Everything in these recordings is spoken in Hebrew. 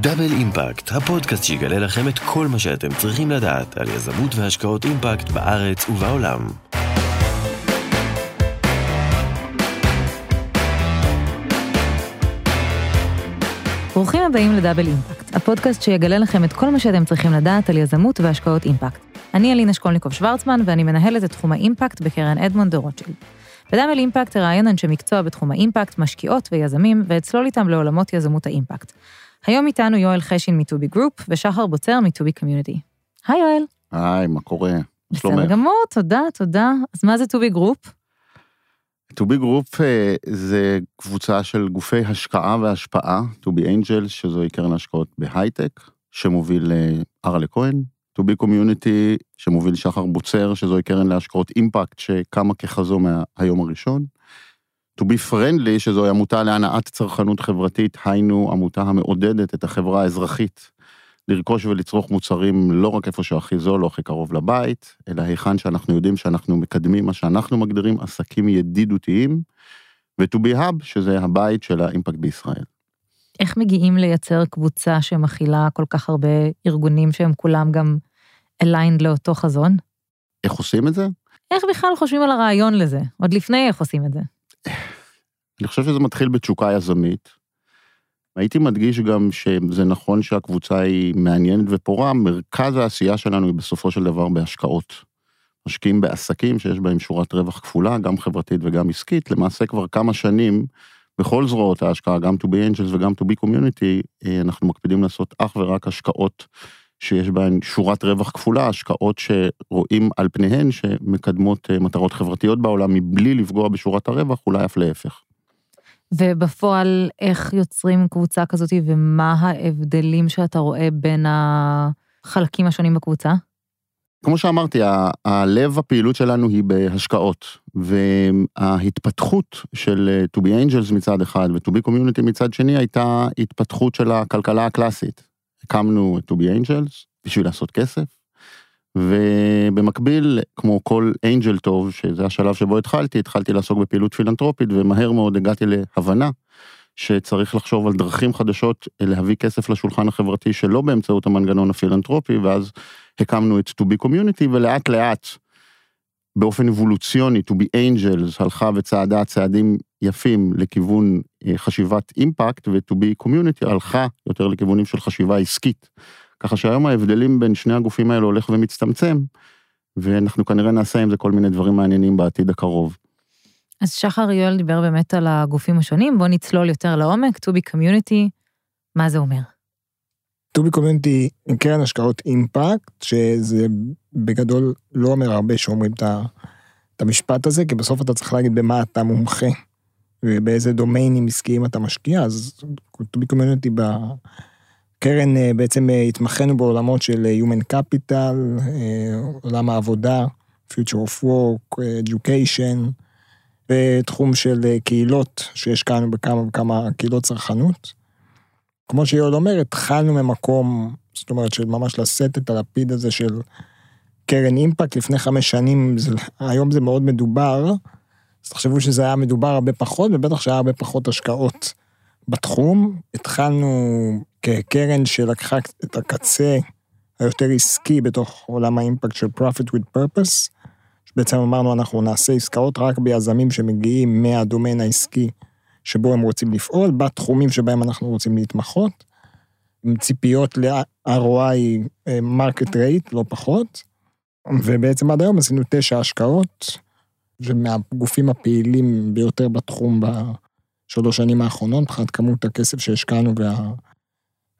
Double Impact, הפודקאסט שיגלה לכם את כל מה שאתם צריכים לדעת על יזמות והשקעות אימפקט בארץ ובעולם. ברוכים הבאים ל Double Impact, הפודקאסט שיגלה לכם את כל מה שאתם צריכים לדעת על יזמות והשקעות אימפקט. אני אלינה שקולניקוב שוורצמן ואני מנהלת את תחום האימפקט בקרן אדמונד דה רוטשילד. ב Double Impact אראיין אנשי מקצוע בתחום האימפקט, משקיעות ויזמים, ואצלול איתם לעולמות יזמות האימפקט. היום איתנו יואל חשין מ To Be Group ושחר בוצר מ To Be Community. היי יואל. היי, מה קורה? בסדר גמור, תודה, תודה. אז מה זה To Be Group? To Be Group אה, זה קבוצה של גופי השקעה והשפעה, To Be Angel, שזוהי קרן השקעות בהייטק, שמוביל אה, ארלה כהן, To Be Community, שמוביל שחר בוצר, שזוהי קרן להשקעות אימפקט, שקמה כחזון מהיום הראשון. To be friendly, שזוהי עמותה להנעת צרכנות חברתית, היינו עמותה המעודדת את החברה האזרחית לרכוש ולצרוך מוצרים לא רק איפה שהכי זול או הכי קרוב לבית, אלא היכן שאנחנו יודעים שאנחנו מקדמים מה שאנחנו מגדירים עסקים ידידותיים, ו-to be hub, שזה הבית של האימפקט בישראל. איך מגיעים לייצר קבוצה שמכילה כל כך הרבה ארגונים שהם כולם גם aligned לאותו חזון? איך עושים את זה? איך בכלל חושבים על הרעיון לזה? עוד לפני איך עושים את זה. אני חושב שזה מתחיל בתשוקה יזמית. הייתי מדגיש גם שזה נכון שהקבוצה היא מעניינת ופורה, מרכז העשייה שלנו היא בסופו של דבר בהשקעות. משקיעים בעסקים שיש בהם שורת רווח כפולה, גם חברתית וגם עסקית, למעשה כבר כמה שנים, בכל זרועות ההשקעה, גם to be angels וגם to be community, אה, אנחנו מקפידים לעשות אך ורק השקעות שיש בהן שורת רווח כפולה, השקעות שרואים על פניהן שמקדמות אה, מטרות חברתיות בעולם מבלי לפגוע בשורת הרווח, אולי אף להפך. ובפועל, איך יוצרים קבוצה כזאת ומה ההבדלים שאתה רואה בין החלקים השונים בקבוצה? כמו שאמרתי, הלב הפעילות שלנו היא בהשקעות, וההתפתחות של אה, To Be Angels מצד אחד ו-To Be Community מצד שני הייתה התפתחות של הכלכלה הקלאסית. הקמנו את Be Angels בשביל לעשות כסף, ובמקביל, כמו כל אנג'ל טוב, שזה השלב שבו התחלתי, התחלתי לעסוק בפעילות פילנטרופית, ומהר מאוד הגעתי להבנה שצריך לחשוב על דרכים חדשות להביא כסף לשולחן החברתי שלא באמצעות המנגנון הפילנטרופי, ואז הקמנו את To Be Community, ולאט לאט, באופן אבולוציוני, To Be Angels הלכה וצעדה צעדים יפים לכיוון אה, חשיבת אימפקט, ו-To Be Community הלכה יותר לכיוונים של חשיבה עסקית. ככה שהיום ההבדלים בין שני הגופים האלו הולך ומצטמצם, ואנחנו כנראה נעשה עם זה כל מיני דברים מעניינים בעתיד הקרוב. אז שחר יואל דיבר באמת על הגופים השונים, בוא נצלול יותר לעומק, To Be Community, מה זה אומר? To Be Community עם קרן השקעות אימפקט, שזה בגדול לא אומר הרבה שאומרים את המשפט הזה, כי בסוף אתה צריך להגיד במה אתה מומחה, ובאיזה דומיינים עסקיים אתה משקיע, אז טובי קומיוניטי קרן אה, בעצם אה, התמחינו בעולמות של אה, Human Capital, עולם העבודה, Future of Work, Education, ותחום של קהילות שהשקענו בכמה וכמה קהילות צרכנות. כמו שיואל אומר, התחלנו ממקום, זאת אומרת, של ממש לשאת את הלפיד הזה של קרן אימפקט לפני חמש שנים, זה, היום זה מאוד מדובר, אז תחשבו שזה היה מדובר הרבה פחות, ובטח שהיה הרבה פחות השקעות בתחום. התחלנו כקרן שלקחה את הקצה היותר עסקי בתוך עולם האימפקט של Profit with Purpose, שבעצם אמרנו אנחנו נעשה עסקאות רק ביזמים שמגיעים מהדומיין העסקי שבו הם רוצים לפעול, בתחומים שבהם אנחנו רוצים להתמחות, עם ציפיות ל-ROI market rate, לא פחות, ובעצם עד היום עשינו תשע השקעות, ומהגופים הפעילים ביותר בתחום בשלוש שנים האחרונות, מבחינת כמות הכסף שהשקענו וה...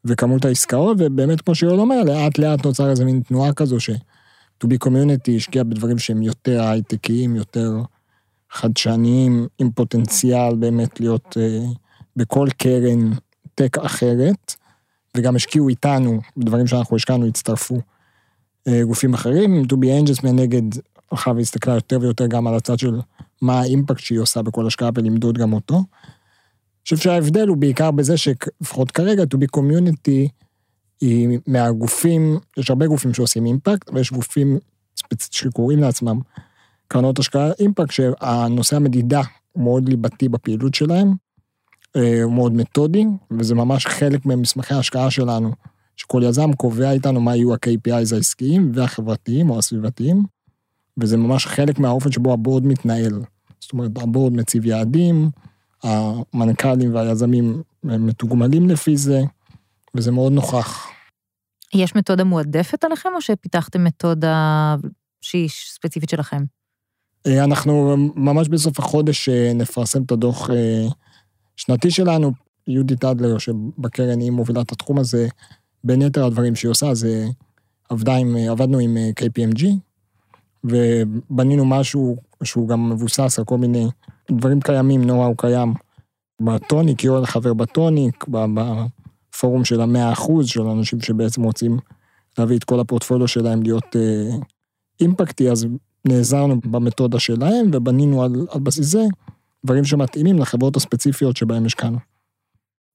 וכמות העסקאות, ובאמת, כמו שיואל אומר, לאט לאט נוצר איזה מין תנועה כזו ש... To be community השקיע בדברים שהם יותר הייטקיים, יותר חדשניים, עם פוטנציאל באמת להיות uh, בכל קרן טק אחרת, וגם השקיעו איתנו, בדברים שאנחנו השקענו, הצטרפו uh, גופים אחרים. To be angels מנגד הלכה והסתכלה יותר ויותר גם על הצד של מה האימפקט שהיא עושה בכל השקעה ולמדוד גם אותו. חושב שההבדל הוא בעיקר בזה שלפחות כרגע, to be community היא מהגופים, יש הרבה גופים שעושים אימפקט, ויש גופים. שקוראים לעצמם קרנות השקעה אימפקט, שהנושא המדידה הוא מאוד ליבתי בפעילות שלהם. אה, הוא מאוד מתודי, וזה ממש חלק ממסמכי ההשקעה שלנו, שכל יזם קובע איתנו מה יהיו ה-KPIs העסקיים והחברתיים או הסביבתיים, וזה ממש חלק מהאופן שבו הבורד מתנהל. זאת אומרת, הבורד מציב יעדים, המנכ"לים והיזמים מתוגמלים לפי זה, וזה מאוד נוכח. יש מתודה מועדפת עליכם, או שפיתחתם מתודה שהיא ספציפית שלכם? אה, אנחנו ממש בסוף החודש אה, נפרסם את הדוח אה, שנתי שלנו. יהודית אדלר, שבקרן היא מובילה את התחום הזה, בין יתר הדברים שהיא עושה, זה עבדה עם, עבדנו עם KPMG, ובנינו משהו שהוא גם מבוסס על כל מיני דברים קיימים, נורא הוא קיים בטוניק, יואל חבר בטוניק, בפורום של המאה אחוז, של אנשים שבעצם רוצים להביא את כל הפורטפוליו שלהם להיות אימפקטי, אז נעזרנו במתודה שלהם ובנינו על, על בסיס זה דברים שמתאימים לחברות הספציפיות שבהם השקענו.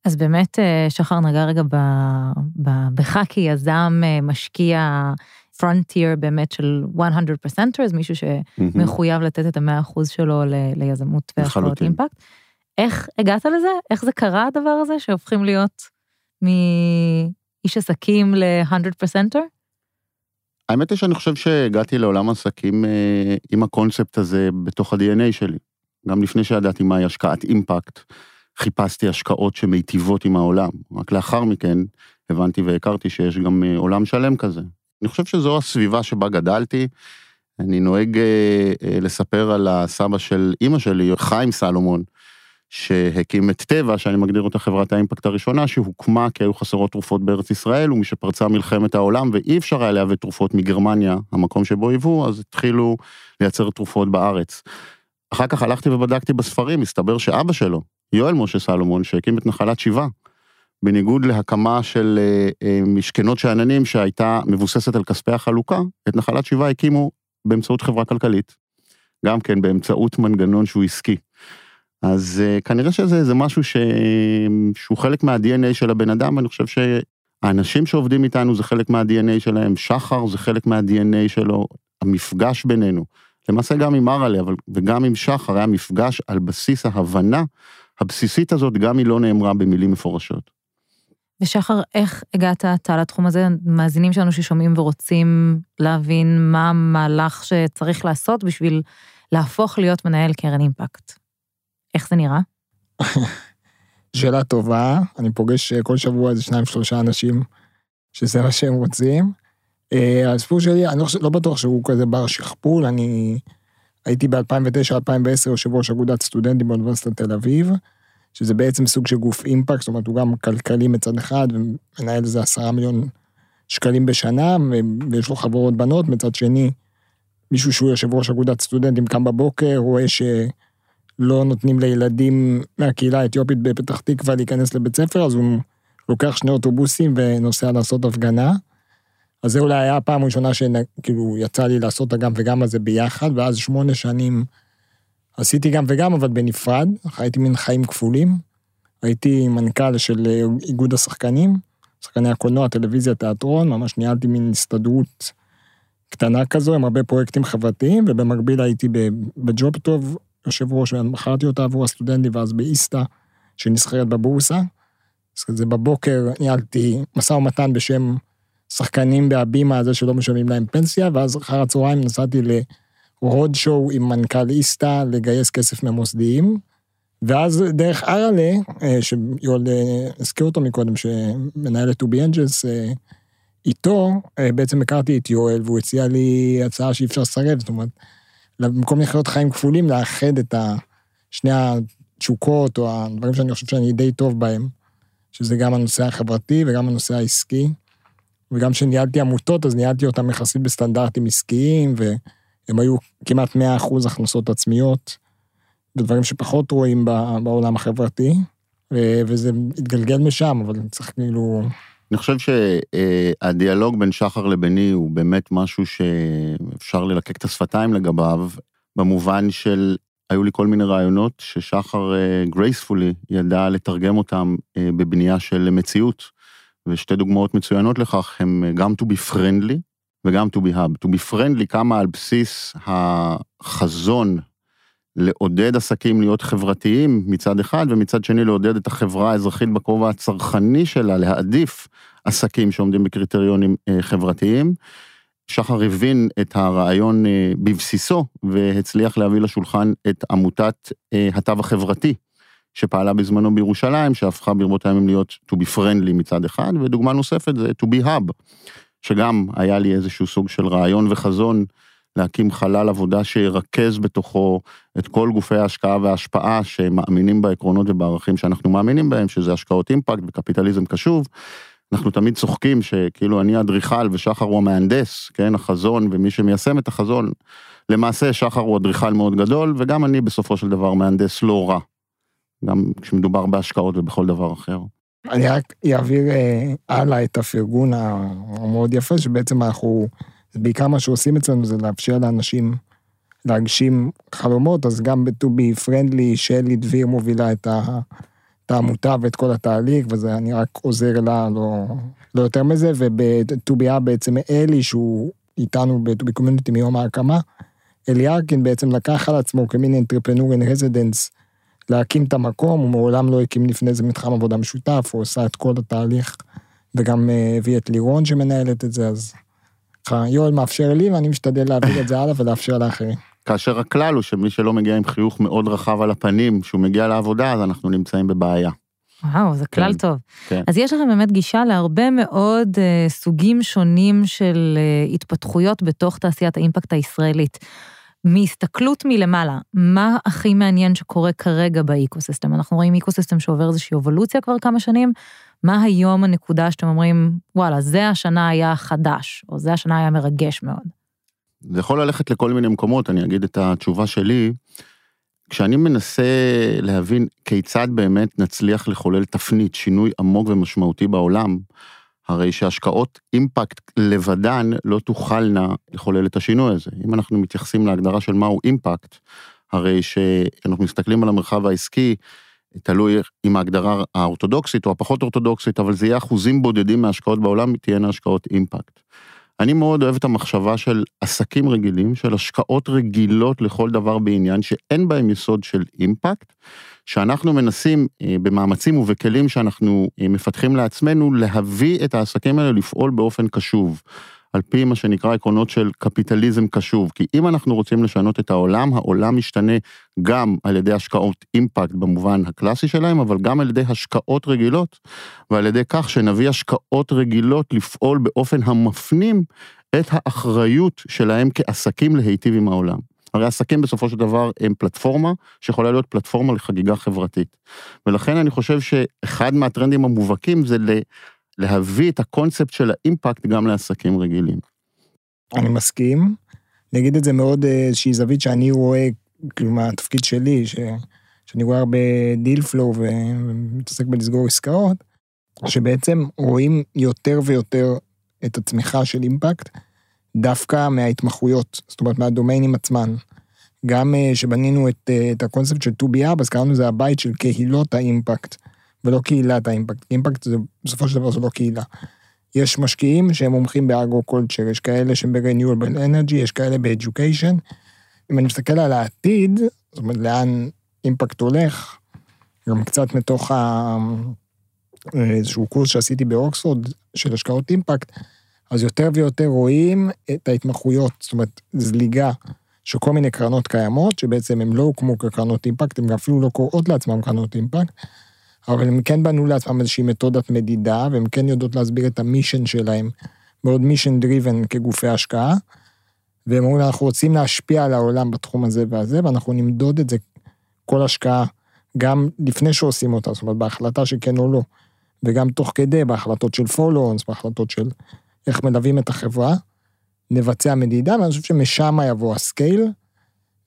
אז באמת אה, שחר נגע רגע בך כיזם אה, משקיע frontier באמת של 100 percenters, מישהו שמחויב לתת את המאה אחוז שלו ליזמות והשקעות אימפקט. איך הגעת לזה? איך זה קרה הדבר הזה שהופכים להיות מאיש עסקים ל-100 percenter? האמת היא שאני חושב שהגעתי לעולם עסקים אה, עם הקונספט הזה בתוך ה-DNA שלי. גם לפני שידעתי מהי השקעת אימפקט, חיפשתי השקעות שמיטיבות עם העולם. רק לאחר מכן הבנתי והכרתי שיש גם אה, עולם שלם כזה. אני חושב שזו הסביבה שבה גדלתי. אני נוהג אה, לספר על הסבא של אימא שלי, חיים סלומון, שהקים את טבע, שאני מגדיר אותה חברת האימפקט הראשונה, שהוקמה כי היו חסרות תרופות בארץ ישראל, ומשפרצה מלחמת העולם ואי אפשר היה לייבא תרופות מגרמניה, המקום שבו היוו, אז התחילו לייצר תרופות בארץ. אחר כך הלכתי ובדקתי בספרים, הסתבר שאבא שלו, יואל משה סלומון, שהקים את נחלת שבעה, בניגוד להקמה של אה, אה, משכנות שאננים שהייתה מבוססת על כספי החלוקה, את נחלת שבעה הקימו באמצעות חברה כלכלית, גם כן באמצעות מנגנון שהוא עסקי. אז uh, כנראה שזה משהו ש... שהוא חלק מה-DNA של הבן אדם, ואני חושב שהאנשים שעובדים איתנו זה חלק מה-DNA שלהם, שחר זה חלק מה-DNA שלו, המפגש בינינו, למעשה גם עם אראלה, אבל וגם עם שחר היה מפגש על בסיס ההבנה הבסיסית הזאת, גם היא לא נאמרה במילים מפורשות. ושחר, איך הגעת אתה לתחום הזה? מאזינים שלנו ששומעים ורוצים להבין מה המהלך שצריך לעשות בשביל להפוך להיות מנהל קרן אימפקט. איך זה נראה? שאלה טובה, אני פוגש אה, כל שבוע איזה שניים שלושה אנשים שזה מה שהם רוצים. אה, הסיפור שלי, אני לא, לא בטוח שהוא כזה בר שכפול, אני הייתי ב-2009-2010 יושב ראש אגודת סטודנטים באוניברסיטת תל אביב, שזה בעצם סוג של גוף אימפקט, זאת אומרת, הוא גם כלכלי מצד אחד, ומנהל איזה עשרה מיליון שקלים בשנה, ויש לו חברות בנות, מצד שני, מישהו שהוא יושב ראש אגודת סטודנטים קם בבוקר, רואה ש... לא נותנים לילדים מהקהילה האתיופית בפתח תקווה להיכנס לבית ספר, אז הוא לוקח שני אוטובוסים ונוסע לעשות הפגנה. אז זה אולי היה הפעם הראשונה שכאילו יצא לי לעשות הגם וגם הזה ביחד, ואז שמונה שנים עשיתי גם וגם, אבל בנפרד, חייתי מין חיים כפולים. הייתי מנכ"ל של איגוד השחקנים, שחקני הקולנוע, טלוויזיה, תיאטרון, ממש ניהלתי מין הסתדרות קטנה כזו, עם הרבה פרויקטים חברתיים, ובמקביל הייתי בג'וב טוב, יושב ראש, ומכרתי אותה עבור הסטודנטים, ואז באיסתא, שנסחרת בבורסה. אז כזה בבוקר ניהלתי משא ומתן בשם שחקנים בהבימה הזה שלא משלמים להם פנסיה, ואז אחר הצהריים נסעתי לרוד שואו עם מנכ"ל איסתא לגייס כסף ממוסדיים. ואז דרך אראלה, אה, שיואל אה, הזכיר אותו מקודם, שמנהל את טובי אנג'לס, אה, איתו בעצם הכרתי את יואל, והוא הציע לי הצעה שאי אפשר לסרב, זאת אומרת, במקום לחיות חיים כפולים, לאחד את שני התשוקות, או הדברים שאני חושב שאני די טוב בהם, שזה גם הנושא החברתי וגם הנושא העסקי. וגם כשניהלתי עמותות, אז ניהלתי אותם יחסית בסטנדרטים עסקיים, והם היו כמעט 100% הכנסות עצמיות, ודברים שפחות רואים בעולם החברתי, וזה התגלגל משם, אבל צריך כאילו... אני חושב שהדיאלוג בין שחר לביני הוא באמת משהו שאפשר ללקק את השפתיים לגביו, במובן של, היו לי כל מיני רעיונות ששחר גרייספולי אה, ידע לתרגם אותם אה, בבנייה של מציאות, ושתי דוגמאות מצוינות לכך הם אה, גם to be friendly וגם to be hub. to be friendly קמה על בסיס החזון לעודד עסקים להיות חברתיים מצד אחד, ומצד שני לעודד את החברה האזרחית בכובע הצרכני שלה, להעדיף עסקים שעומדים בקריטריונים אה, חברתיים. שחר הבין את הרעיון אה, בבסיסו והצליח להביא לשולחן את עמותת אה, התו החברתי, שפעלה בזמנו בירושלים, שהפכה ברבות הימים להיות to be friendly מצד אחד, ודוגמה נוספת זה to be hub, שגם היה לי איזשהו סוג של רעיון וחזון להקים חלל עבודה שירכז בתוכו את כל גופי ההשקעה וההשפעה שמאמינים בעקרונות ובערכים שאנחנו מאמינים בהם, שזה השקעות אימפקט וקפיטליזם קשוב. אנחנו תמיד צוחקים שכאילו אני אדריכל ושחר הוא המהנדס, כן, החזון ומי שמיישם את החזון. למעשה שחר הוא אדריכל מאוד גדול וגם אני בסופו של דבר מהנדס לא רע. גם כשמדובר בהשקעות ובכל דבר אחר. אני רק אעביר אה, הלאה את הפרגון המאוד יפה, שבעצם אנחנו, בעיקר מה שעושים אצלנו זה לאפשר לאנשים להגשים חלומות, אז גם ב-to be friendly, שלי דביר מובילה את, ה, את העמותה ואת כל התהליך, וזה אני רק עוזר לה, לא, לא יותר מזה, be בעצם אלי, שהוא איתנו be community מיום ההקמה, אלי ארקין בעצם לקח על עצמו כמין entrepreneur in residence, להקים את המקום, הוא מעולם לא הקים לפני זה מתחם עבודה משותף, הוא עושה את כל התהליך, וגם אה, הביא את לירון שמנהלת את זה, אז יואל מאפשר לי, ואני משתדל להעביר את זה הלאה ולאפשר לאחרים. כאשר הכלל הוא שמי שלא מגיע עם חיוך מאוד רחב על הפנים, שהוא מגיע לעבודה, אז אנחנו נמצאים בבעיה. וואו, זה כלל כן, טוב. כן. אז יש לכם באמת גישה להרבה מאוד אה, סוגים שונים של אה, התפתחויות בתוך תעשיית האימפקט הישראלית. מהסתכלות מלמעלה, מה הכי מעניין שקורה כרגע באקוסיסטם? אנחנו רואים אקוסיסטם שעובר איזושהי אבולוציה כבר כמה שנים, מה היום הנקודה שאתם אומרים, וואלה, זה השנה היה חדש, או זה השנה היה מרגש מאוד? זה יכול ללכת לכל מיני מקומות, אני אגיד את התשובה שלי. כשאני מנסה להבין כיצד באמת נצליח לחולל תפנית, שינוי עמוק ומשמעותי בעולם, הרי שהשקעות אימפקט לבדן לא תוכלנה לחולל את השינוי הזה. אם אנחנו מתייחסים להגדרה של מהו אימפקט, הרי שאנחנו מסתכלים על המרחב העסקי, תלוי אם ההגדרה האורתודוקסית או הפחות אורתודוקסית, אבל זה יהיה אחוזים בודדים מההשקעות בעולם, תהיינה השקעות אימפקט. אני מאוד אוהב את המחשבה של עסקים רגילים, של השקעות רגילות לכל דבר בעניין, שאין בהם יסוד של אימפקט, שאנחנו מנסים אה, במאמצים ובכלים שאנחנו אה, מפתחים לעצמנו, להביא את העסקים האלה לפעול באופן קשוב. על פי מה שנקרא עקרונות של קפיטליזם קשוב. כי אם אנחנו רוצים לשנות את העולם, העולם משתנה גם על ידי השקעות אימפקט במובן הקלאסי שלהם, אבל גם על ידי השקעות רגילות, ועל ידי כך שנביא השקעות רגילות לפעול באופן המפנים את האחריות שלהם כעסקים להיטיב עם העולם. הרי עסקים בסופו של דבר הם פלטפורמה שיכולה להיות פלטפורמה לחגיגה חברתית. ולכן אני חושב שאחד מהטרנדים המובהקים זה להביא את הקונספט של האימפקט גם לעסקים רגילים. אני מסכים. אני אגיד את זה מאוד אה, איזושהי זווית שאני רואה, כאילו מהתפקיד שלי, ש... שאני רואה הרבה deal flow ומתעסק בלסגור עסקאות, שבעצם רואים יותר ויותר את הצמיחה של אימפקט דווקא מההתמחויות, זאת אומרת מהדומיינים עצמן. גם אה, שבנינו את, אה, את הקונספט של 2BR, אז קראנו לזה הבית של קהילות האימפקט. ולא קהילת האימפקט. אימפקט זה, בסופו של דבר זה לא קהילה. יש משקיעים שהם מומחים באגרו-קולצ'ר, יש כאלה שהם ב-renewable energy, יש כאלה ב-education. אם אני מסתכל על העתיד, זאת אומרת, לאן אימפקט הולך, גם קצת מתוך ה... איזשהו קורס שעשיתי באוקספורד של השקעות אימפקט, אז יותר ויותר רואים את ההתמחויות, זאת אומרת, זליגה של כל מיני קרנות קיימות, שבעצם הן לא הוקמו כקרנות אימפקט, הן אפילו לא קוראות לעצמן קרנות אימפקט, אבל הם כן בנו לעצמם איזושהי מתודת מדידה, והם כן יודעות להסביר את ה mission שלהם, מאוד mission driven כגופי השקעה, והם אומרים, אנחנו רוצים להשפיע על העולם בתחום הזה והזה, ואנחנו נמדוד את זה, כל השקעה, גם לפני שעושים אותה, זאת אומרת, בהחלטה שכן או לא, וגם תוך כדי, בהחלטות של follow-ons, בהחלטות של איך מלווים את החברה, נבצע מדידה, ואני חושב שמשם יבוא ה scale,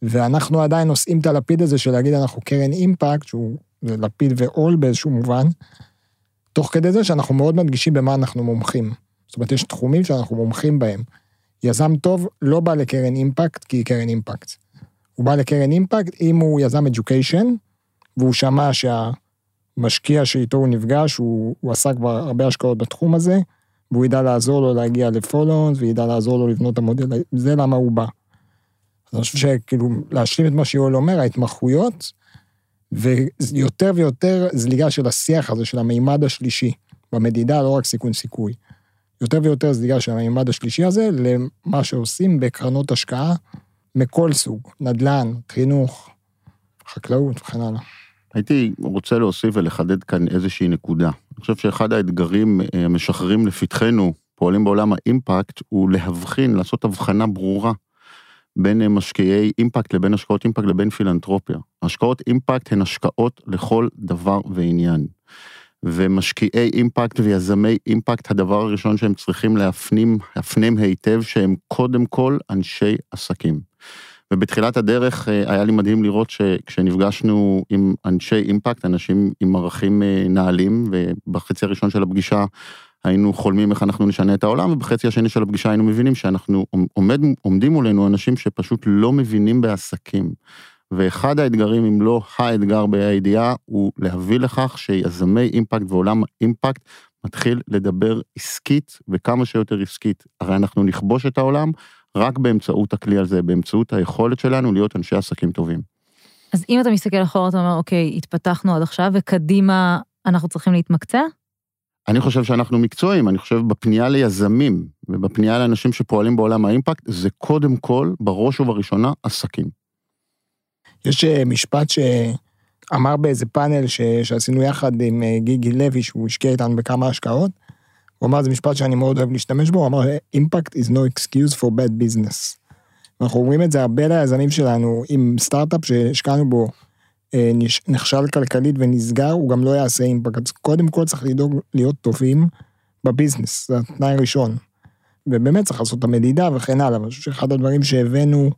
ואנחנו עדיין נושאים את הלפיד הזה של להגיד, אנחנו קרן אימפקט, שהוא לפיד ועול באיזשהו מובן, תוך כדי זה שאנחנו מאוד מדגישים במה אנחנו מומחים. זאת אומרת, יש תחומים שאנחנו מומחים בהם. יזם טוב לא בא לקרן אימפקט כי היא קרן אימפקט. הוא בא לקרן אימפקט אם הוא יזם אדיוקיישן, והוא שמע שהמשקיע שאיתו הוא נפגש, הוא, הוא עשה כבר הרבה השקעות בתחום הזה, והוא ידע לעזור לו להגיע לפולונס, וידע לעזור לו לבנות את המודל, זה למה הוא בא. אז אני חושב שכאילו, להשלים את מה שיואל אומר, ההתמחויות, ויותר ויותר זליגה של השיח הזה, של המימד השלישי, במדידה, לא רק סיכון סיכוי. יותר ויותר זליגה של המימד השלישי הזה למה שעושים בקרנות השקעה מכל סוג, נדל"ן, חינוך, חקלאות וכן הלאה. הייתי רוצה להוסיף ולחדד כאן איזושהי נקודה. אני חושב שאחד האתגרים אה, המשחררים לפתחנו, פועלים בעולם האימפקט, הוא להבחין, לעשות הבחנה ברורה בין אה, משקיעי אימפקט לבין השקעות אימפקט לבין פילנטרופיה. השקעות אימפקט הן השקעות לכל דבר ועניין. ומשקיעי אימפקט ויזמי אימפקט, הדבר הראשון שהם צריכים להפנים, להפנים היטב שהם קודם כל אנשי עסקים. ובתחילת הדרך אה, היה לי מדהים לראות שכשנפגשנו עם אנשי אימפקט, אנשים עם ערכים אה, נעלים, ובחצי הראשון של הפגישה היינו חולמים איך אנחנו נשנה את העולם, ובחצי השני של הפגישה היינו מבינים שאנחנו עומד, עומדים מולנו אנשים שפשוט לא מבינים בעסקים. ואחד האתגרים, אם לא האתגר בידיעה, הוא להביא לכך שיזמי אימפקט ועולם אימפקט מתחיל לדבר עסקית וכמה שיותר עסקית. הרי אנחנו נכבוש את העולם רק באמצעות הכלי הזה, באמצעות היכולת שלנו להיות אנשי עסקים טובים. אז אם אתה מסתכל אחורה, אתה אומר, אוקיי, התפתחנו עד עכשיו, וקדימה אנחנו צריכים להתמקצע? אני חושב שאנחנו מקצועיים, אני חושב בפנייה ליזמים ובפנייה לאנשים שפועלים בעולם האימפקט, זה קודם כל, בראש ובראשונה, עסקים. יש אה, משפט שאמר באיזה פאנל ש... שעשינו יחד עם אה, גיגי לוי, שהוא השקיע איתנו בכמה השקעות, הוא אמר, זה משפט שאני מאוד אוהב להשתמש בו, הוא אמר, impact is no excuse for bad business. אנחנו אומרים את זה הרבה ליזמים שלנו, עם סטארט-אפ שהשקענו בו, נכשל כלכלית ונסגר, הוא גם לא יעשה אימפקט. קודם כל צריך לדאוג להיות טובים בביזנס, זה התנאי הראשון. ובאמת צריך לעשות את המדידה וכן הלאה, אני חושב שאחד הדברים שהבאנו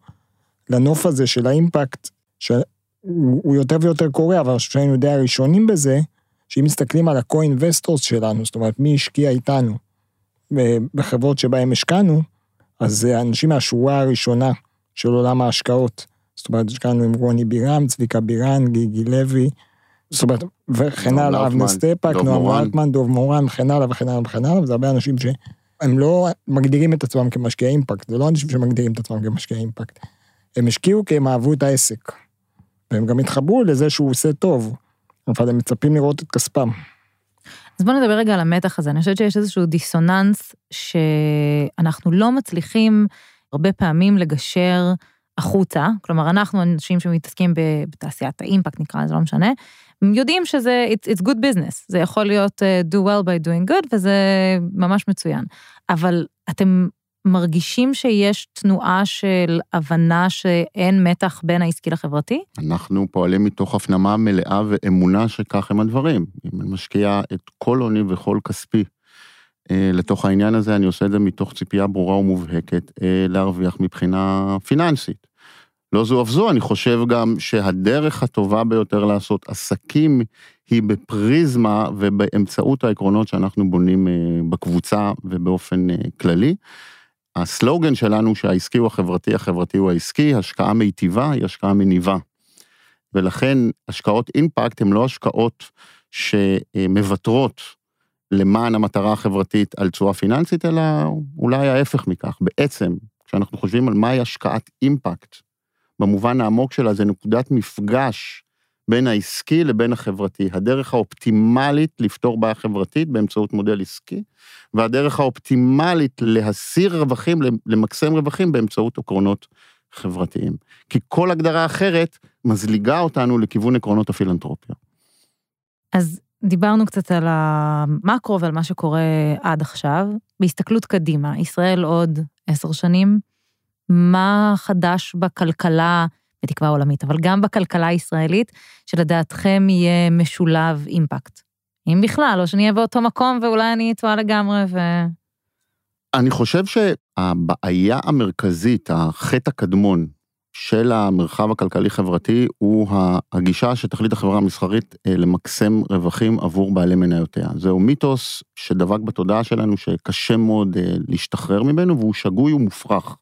לנוף הזה של האימפקט, שהוא יותר ויותר קורה, אבל אני חושב שהיינו די הראשונים בזה, שאם מסתכלים על ה-co-investors שלנו, זאת אומרת, מי השקיע איתנו בחברות שבהן השקענו, אז זה אנשים מהשורה הראשונה של עולם ההשקעות. זאת אומרת, השקענו עם רוני בירם, צביקה בירן, גיגי לוי, זאת אומרת, וכן הלאה, אבנר סטפאק, נועם אלטמן, דוב מורן, וכן הלאה וכן הלאה וכן הלאה, וזה הרבה אנשים שהם לא מגדירים את עצמם כמשקיעי אימפקט, זה לא אנשים שמגדירים את עצמם כמשקיעי אימפקט. הם השקיעו כי הם אהבו את העסק. והם גם התחברו לזה שהוא עושה טוב. אבל הם מצפים לראות את כספם. אז בוא נדבר רגע על המתח הזה. אני חושבת שיש איזשהו דיסוננס שאנחנו לא מצליחים הרבה פעמים לגשר החוצה, כלומר, אנחנו אנשים שמתעסקים בתעשיית האימפקט, נקרא לזה, לא משנה, יודעים שזה, it's, it's good business, זה יכול להיות uh, do well by doing good, וזה ממש מצוין. אבל אתם מרגישים שיש תנועה של הבנה שאין מתח בין העסקי לחברתי? אנחנו פועלים מתוך הפנמה מלאה ואמונה שכך הם הדברים. אם אני משקיע את כל הוני וכל כספי אה, לתוך העניין הזה, אני עושה את זה מתוך ציפייה ברורה ומובהקת אה, להרוויח מבחינה פיננסית. לא זו אף זו, אני חושב גם שהדרך הטובה ביותר לעשות עסקים היא בפריזמה ובאמצעות העקרונות שאנחנו בונים אה, בקבוצה ובאופן כללי. הסלוגן שלנו שהעסקי הוא החברתי, החברתי הוא העסקי, השקעה מיטיבה היא השקעה מניבה. ולכן השקעות אימפקט הן לא השקעות שמוותרות למען המטרה החברתית על תשואה פיננסית, אלא אולי ההפך מכך. בעצם, כשאנחנו חושבים על מהי השקעת אימפקט, במובן העמוק שלה זה נקודת מפגש בין העסקי לבין החברתי. הדרך האופטימלית לפתור בעיה חברתית באמצעות מודל עסקי, והדרך האופטימלית להסיר רווחים, למקסם רווחים באמצעות עקרונות חברתיים. כי כל הגדרה אחרת מזליגה אותנו לכיוון עקרונות הפילנטרופיה. אז דיברנו קצת על המקרו ועל מה שקורה עד עכשיו. בהסתכלות קדימה, ישראל עוד עשר שנים, מה חדש בכלכלה בתקווה עולמית, אבל גם בכלכלה הישראלית, שלדעתכם יהיה משולב אימפקט. אם בכלל, או שנהיה באותו מקום ואולי אני טועה לגמרי ו... אני חושב שהבעיה המרכזית, החטא הקדמון של המרחב הכלכלי-חברתי, הוא הגישה שתכלית החברה המסחרית אה, למקסם רווחים עבור בעלי מניותיה. זהו מיתוס שדבק בתודעה שלנו שקשה מאוד אה, להשתחרר ממנו, והוא שגוי ומופרך.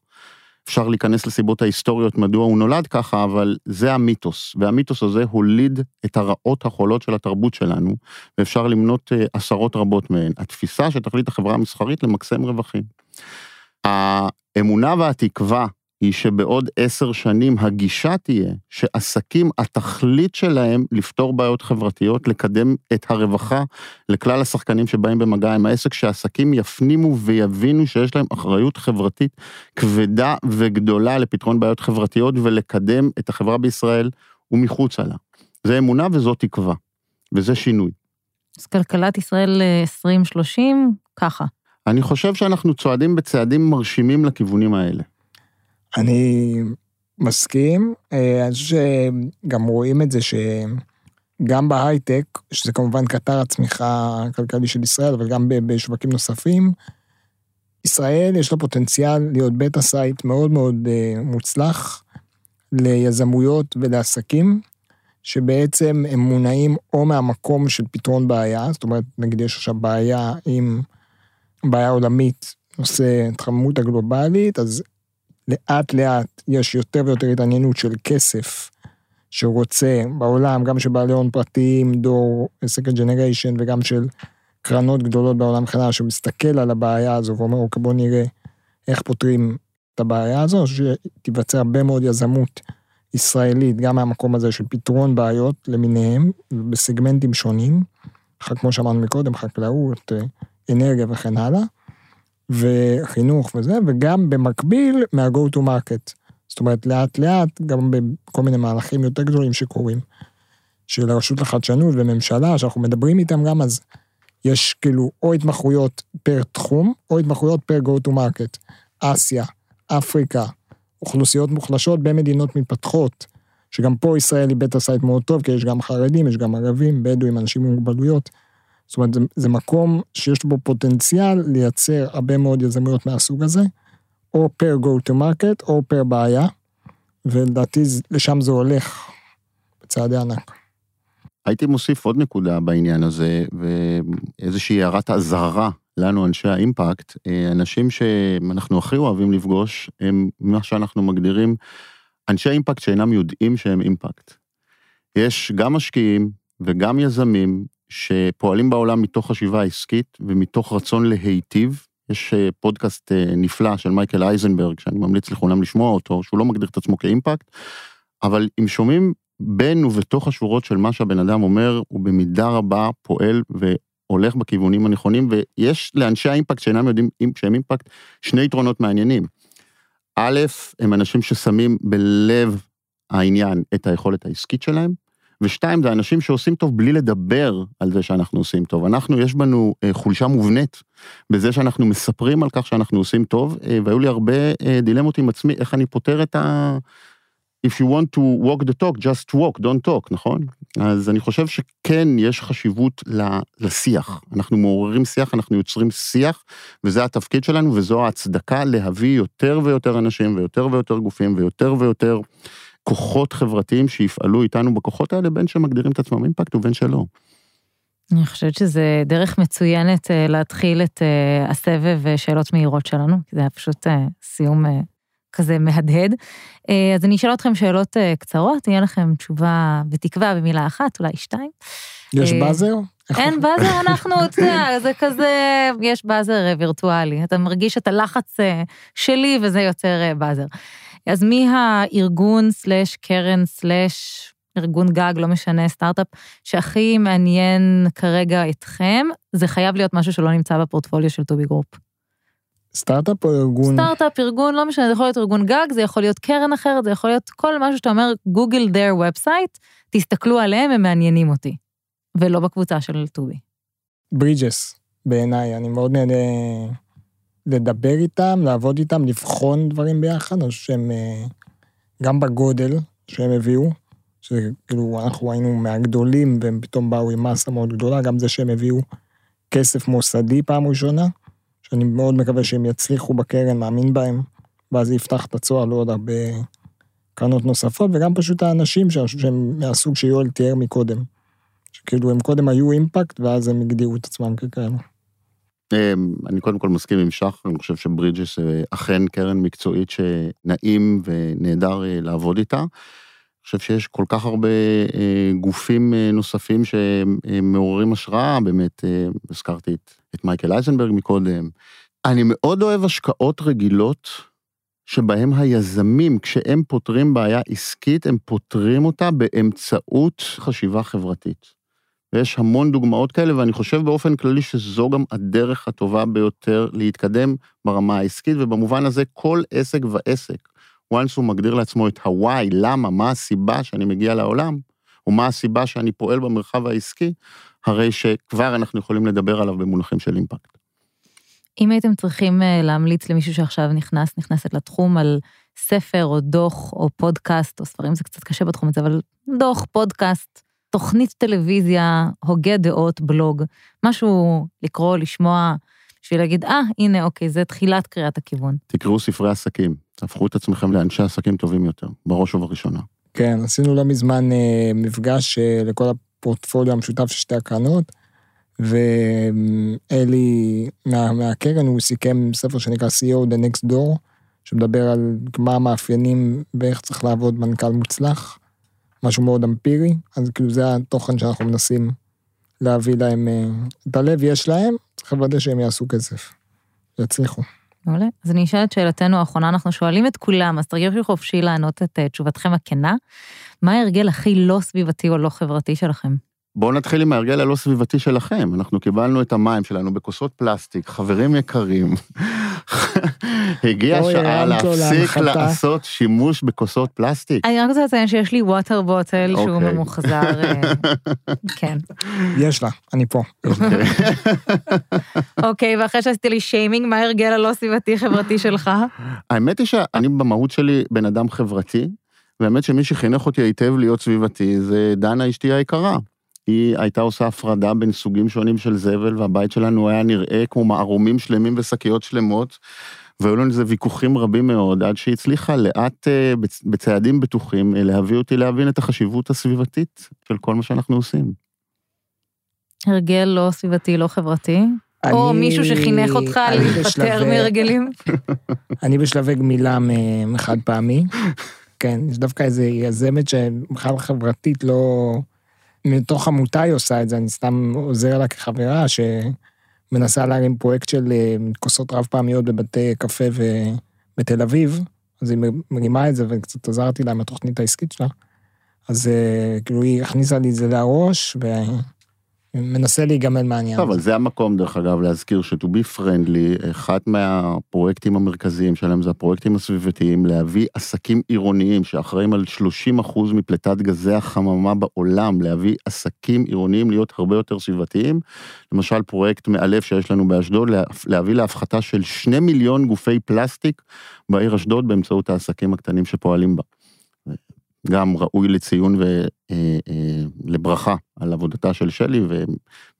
אפשר להיכנס לסיבות ההיסטוריות מדוע הוא נולד ככה, אבל זה המיתוס, והמיתוס הזה הוליד את הרעות החולות של התרבות שלנו, ואפשר למנות אה, עשרות רבות מהן. התפיסה שתכלית החברה המסחרית למקסם רווחים. האמונה והתקווה היא שבעוד עשר שנים הגישה תהיה שעסקים, התכלית שלהם לפתור בעיות חברתיות, לקדם את הרווחה לכלל השחקנים שבאים במגע עם העסק, שעסקים יפנימו ויבינו שיש להם אחריות חברתית כבדה וגדולה לפתרון בעיות חברתיות ולקדם את החברה בישראל ומחוצה לה. זה אמונה וזו תקווה, וזה שינוי. אז כלכלת ישראל 2030, ככה. אני חושב שאנחנו צועדים בצעדים מרשימים לכיוונים האלה. אני מסכים, אה, אני חושב שגם רואים את זה שגם בהייטק, שזה כמובן קטר הצמיחה הכלכלי של ישראל, אבל גם בשווקים נוספים, ישראל יש לה פוטנציאל להיות beta site מאוד מאוד אה, מוצלח ליזמויות ולעסקים, שבעצם הם מונעים או מהמקום של פתרון בעיה, זאת אומרת, נגיד יש עכשיו בעיה עם בעיה עולמית, נושא התחממות הגלובלית, אז לאט לאט יש יותר ויותר התעניינות של כסף שרוצה בעולם, גם של בעלי הון פרטיים, דור, second generation, וגם של קרנות גדולות בעולם בכלל, שמסתכל על הבעיה הזו ואומר, אוקיי, בוא נראה איך פותרים את הבעיה הזו, שתיווצר הרבה מאוד יזמות ישראלית, גם מהמקום הזה של פתרון בעיות למיניהם, בסגמנטים שונים, כמו שאמרנו מקודם, חקלאות, אנרגיה וכן הלאה. וחינוך וזה, וגם במקביל מה-go to market. זאת אומרת, לאט לאט, גם בכל מיני מהלכים יותר גדולים שקורים, של הרשות לחדשנות וממשלה, שאנחנו מדברים איתם גם, אז יש כאילו או התמחויות פר תחום, או התמחויות פר go to market. אסיה, אפריקה, אוכלוסיות מוחלשות במדינות מתפתחות, שגם פה ישראל היא beta site מאוד טוב, כי יש גם חרדים, יש גם ערבים, בדואים, אנשים עם מוגבלויות. זאת אומרת, זה, זה מקום שיש בו פוטנציאל לייצר הרבה מאוד יזמויות מהסוג הזה, או פר go to market, או פר בעיה, ולדעתי לשם זה הולך בצעדי ענק. הייתי מוסיף עוד נקודה בעניין הזה, ואיזושהי הערת אזהרה לנו, אנשי האימפקט, אה, אנשים שאנחנו הכי אוהבים לפגוש, הם מה שאנחנו מגדירים אנשי אימפקט שאינם יודעים שהם אימפקט. יש גם משקיעים וגם יזמים שפועלים בעולם מתוך חשיבה עסקית ומתוך רצון להיטיב. יש אה, פודקאסט אה, נפלא של מייקל אייזנברג, שאני ממליץ לכולם לשמוע אותו, שהוא לא מגדיר את עצמו כאימפקט, אבל אם שומעים בין ובתוך השורות של מה שהבן אדם אומר, הוא במידה רבה פועל והולך בכיוונים הנכונים, ויש לאנשי האימפקט שאינם יודעים שהם אימפקט שני יתרונות מעניינים. א', הם אנשים ששמים בלב העניין את היכולת העסקית שלהם, ושתיים, זה אנשים שעושים טוב בלי לדבר על זה שאנחנו עושים טוב. אנחנו, יש בנו אה, חולשה מובנית בזה שאנחנו מספרים על כך שאנחנו עושים טוב, אה, והיו לי הרבה אה, דילמות עם עצמי, איך אני פותר את ה... If you want to walk the talk, just walk, don't talk, נכון? אז אני חושב שכן יש חשיבות לשיח. אנחנו מעוררים שיח, אנחנו יוצרים שיח, וזה התפקיד שלנו, וזו ההצדקה להביא יותר ויותר אנשים, ויותר ויותר גופים, ויותר ויותר... כוחות חברתיים שיפעלו איתנו בכוחות האלה, בין שמגדירים את עצמם אימפקט ובין שלא. אני חושבת שזה דרך מצוינת אה, להתחיל את אה, הסבב אה, שאלות מהירות שלנו, כי זה היה פשוט סיום כזה מהדהד. אז אני אשאל אתכם שאלות קצרות, יהיה לכם תשובה בתקווה במילה אחת, אולי שתיים. יש buzzer? אין buzzer, אנחנו, אתה יודע, זה כזה, יש buzzer וירטואלי. אתה מרגיש את הלחץ שלי וזה יוצר buzzer. אז מי הארגון slash קרן slash ארגון גג, לא משנה, סטארט-אפ, שהכי מעניין כרגע אתכם, זה חייב להיות משהו שלא נמצא בפורטפוליו של טובי גרופ. סטארט-אפ או ארגון? סטארט-אפ, ארגון, לא משנה, זה יכול להיות ארגון גג, זה יכול להיות קרן אחרת, זה יכול להיות כל משהו שאתה אומר, גוגל their website, תסתכלו עליהם, הם מעניינים אותי. ולא בקבוצה של טובי. ברידג'ס, בעיניי, אני מאוד נהנה לדבר איתם, לעבוד איתם, לבחון דברים ביחד, אני חושב שהם אה, גם בגודל שהם הביאו, שכאילו אנחנו היינו מהגדולים והם פתאום באו עם מסה מאוד גדולה, גם זה שהם הביאו כסף מוסדי פעם ראשונה, שאני מאוד מקווה שהם יצליחו בקרן, מאמין בהם, ואז יפתח את הצוהר לעוד הרבה קרנות נוספות, וגם פשוט האנשים שהם מהסוג שיואל תיאר מקודם. שכאילו הם קודם היו אימפקט, ואז הם הגדירו את עצמם ככאלה. אמ, אני קודם כל מסכים עם שח, אני חושב שברידג'ס אה, אכן קרן מקצועית שנעים ונהדר אה, לעבוד איתה. אני חושב שיש כל כך הרבה אה, גופים נוספים שמעוררים השראה, באמת, הזכרתי את, את מייקל אייזנברג מקודם. אני מאוד אוהב השקעות רגילות שבהם היזמים, כשהם פותרים בעיה עסקית, הם פותרים אותה באמצעות חשיבה חברתית. ויש המון דוגמאות כאלה, ואני חושב באופן כללי שזו גם הדרך הטובה ביותר להתקדם ברמה העסקית, ובמובן הזה כל עסק ועסק, once הוא מגדיר לעצמו את ה-why, למה, מה הסיבה שאני מגיע לעולם, או מה הסיבה שאני פועל במרחב העסקי, הרי שכבר אנחנו יכולים לדבר עליו במונחים של אימפקט. אם הייתם צריכים אה, להמליץ למישהו שעכשיו נכנס, נכנסת לתחום על ספר או דוח או פודקאסט, או ספרים זה קצת קשה בתחום הזה, אבל דוח, פודקאסט, תוכנית טלוויזיה, הוגה דעות, בלוג, משהו לקרוא, לשמוע, בשביל להגיד, אה, ah, הנה, אוקיי, זה תחילת קריאת הכיוון. תקראו ספרי עסקים, תהפכו את עצמכם לאנשי עסקים טובים יותר, בראש ובראשונה. כן, עשינו לא מזמן אה, מפגש אה, לכל הפורטפוליו המשותף של שתי הקרנות, ואלי מה, מהקרן, הוא סיכם ספר שנקרא CEO The Next Door, שמדבר על מה המאפיינים ואיך צריך לעבוד מנכ"ל מוצלח, משהו מאוד אמפירי, אז כאילו זה התוכן שאנחנו מנסים להביא להם, אה, את הלב יש להם, צריך לוודא שהם יעשו כסף, יצליחו. מעולה. אז אני אשאל את שאלתנו האחרונה, אנחנו שואלים את כולם, אז תרגישו חופשי לענות את אה, תשובתכם הכנה. מה ההרגל הכי לא סביבתי או לא חברתי שלכם? בואו נתחיל עם ההרגל הלא סביבתי שלכם. אנחנו קיבלנו את המים שלנו בכוסות פלסטיק, חברים יקרים. הגיע השעה להפסיק לעשות שימוש בכוסות פלסטיק. אני רק רוצה לציין שיש לי ווטר בוטל שהוא אוקיי. ממוחזר, אה, כן. יש לה, אני פה. אוקיי. אוקיי, ואחרי שעשיתי לי שיימינג, מה ההרגל הלא סביבתי חברתי שלך? האמת היא שאני במהות שלי בן אדם חברתי, והאמת שמי שחינך אותי היטב להיות סביבתי זה דנה אשתי היקרה. היא הייתה עושה הפרדה בין סוגים שונים של זבל, והבית שלנו היה נראה כמו מערומים שלמים ושקיות שלמות, והיו לנו איזה ויכוחים רבים מאוד, עד שהיא הצליחה לאט, אה, בצעדים בטוחים, אה, להביא אותי להבין את החשיבות הסביבתית של כל מה שאנחנו עושים. הרגל לא סביבתי, לא חברתי? אני, או מישהו שחינך אותך להיפטר מהרגלים? אני בשלבי גמילה מחד פעמי. כן, יש דווקא איזה יזמת שבכלל חברתית לא... מתוך עמותה היא עושה את זה, אני סתם עוזר לה כחברה שמנסה להרים פרויקט של אה, כוסות רב פעמיות בבתי קפה בתל אביב, אז היא מרימה את זה וקצת עזרתי לה עם התוכנית העסקית שלה. אז אה, כאילו היא הכניסה לי את זה לראש, מנסה להיגמל מהעניין. אבל זה המקום, דרך אגב, להזכיר ש-to be friendly, אחד מהפרויקטים המרכזיים שלהם זה הפרויקטים הסביבתיים, להביא עסקים עירוניים שאחראים על 30 אחוז מפליטת גזי החממה בעולם, להביא עסקים עירוניים להיות הרבה יותר סביבתיים. למשל, פרויקט מאלף שיש לנו באשדוד, להביא להפחתה של 2 מיליון גופי פלסטיק בעיר אשדוד באמצעות העסקים הקטנים שפועלים בה. גם ראוי לציון ולברכה אה, אה, על עבודתה של שלי,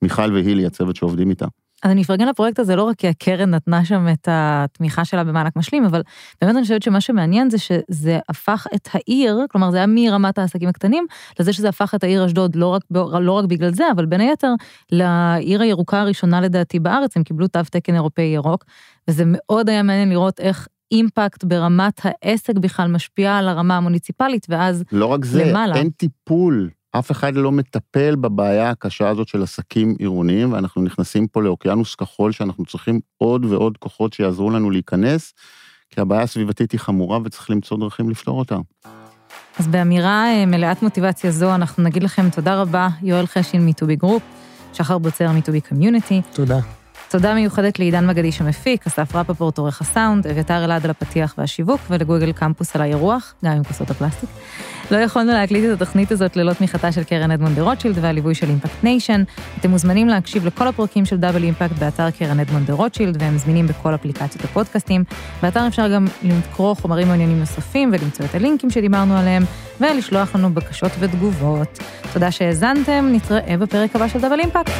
ומיכל והילי, הצוות שעובדים איתה. אז אני אפרגן לפרויקט הזה לא רק כי הקרן נתנה שם את התמיכה שלה במענק משלים, אבל באמת אני חושבת שמה שמעניין זה שזה הפך את העיר, כלומר זה היה מרמת העסקים הקטנים, לזה שזה הפך את העיר אשדוד לא רק, לא רק בגלל זה, אבל בין היתר לעיר הירוקה הראשונה לדעתי בארץ, הם קיבלו תו תקן אירופאי ירוק, וזה מאוד היה מעניין לראות איך אימפקט ברמת העסק בכלל משפיע על הרמה המוניציפלית, ואז לא רק זה, למעלה. אין טיפול. אף אחד לא מטפל בבעיה הקשה הזאת של עסקים עירוניים, ואנחנו נכנסים פה לאוקיינוס כחול שאנחנו צריכים עוד ועוד כוחות שיעזרו לנו להיכנס, כי הבעיה הסביבתית היא חמורה וצריך למצוא דרכים לפתור אותה. אז באמירה אה, מלאת מוטיבציה זו, אנחנו נגיד לכם תודה רבה, יואל חשין מטובי גרופ, שחר בוצר מטובי קומיוניטי. תודה. תודה מיוחדת לעידן מגדי שמפיק, אסף רפפורט עורך הסאונד, אביתר אלעד על הפתיח והשיווק, ולגוגל קמפוס על האירוח, גם עם כוסות הפלסטיק. לא יכולנו להקליט את התוכנית הזאת ללא תמיכתה של קרן אדמונד דה רוטשילד והליווי של אימפקט ניישן. אתם מוזמנים להקשיב לכל הפרקים של דאבל אימפקט באתר קרן אדמונד דה רוטשילד, והם זמינים בכל אפליקציות הפודקאסטים. באתר אפשר גם לקרוא חומרים מעניינים נוספים ולמצוא את הלינקים שדיברנו עליהם, ולשלוח לנו בקשות ותגובות. תודה שהאזנתם, נתראה בפרק הבא של דאבל אימפקט.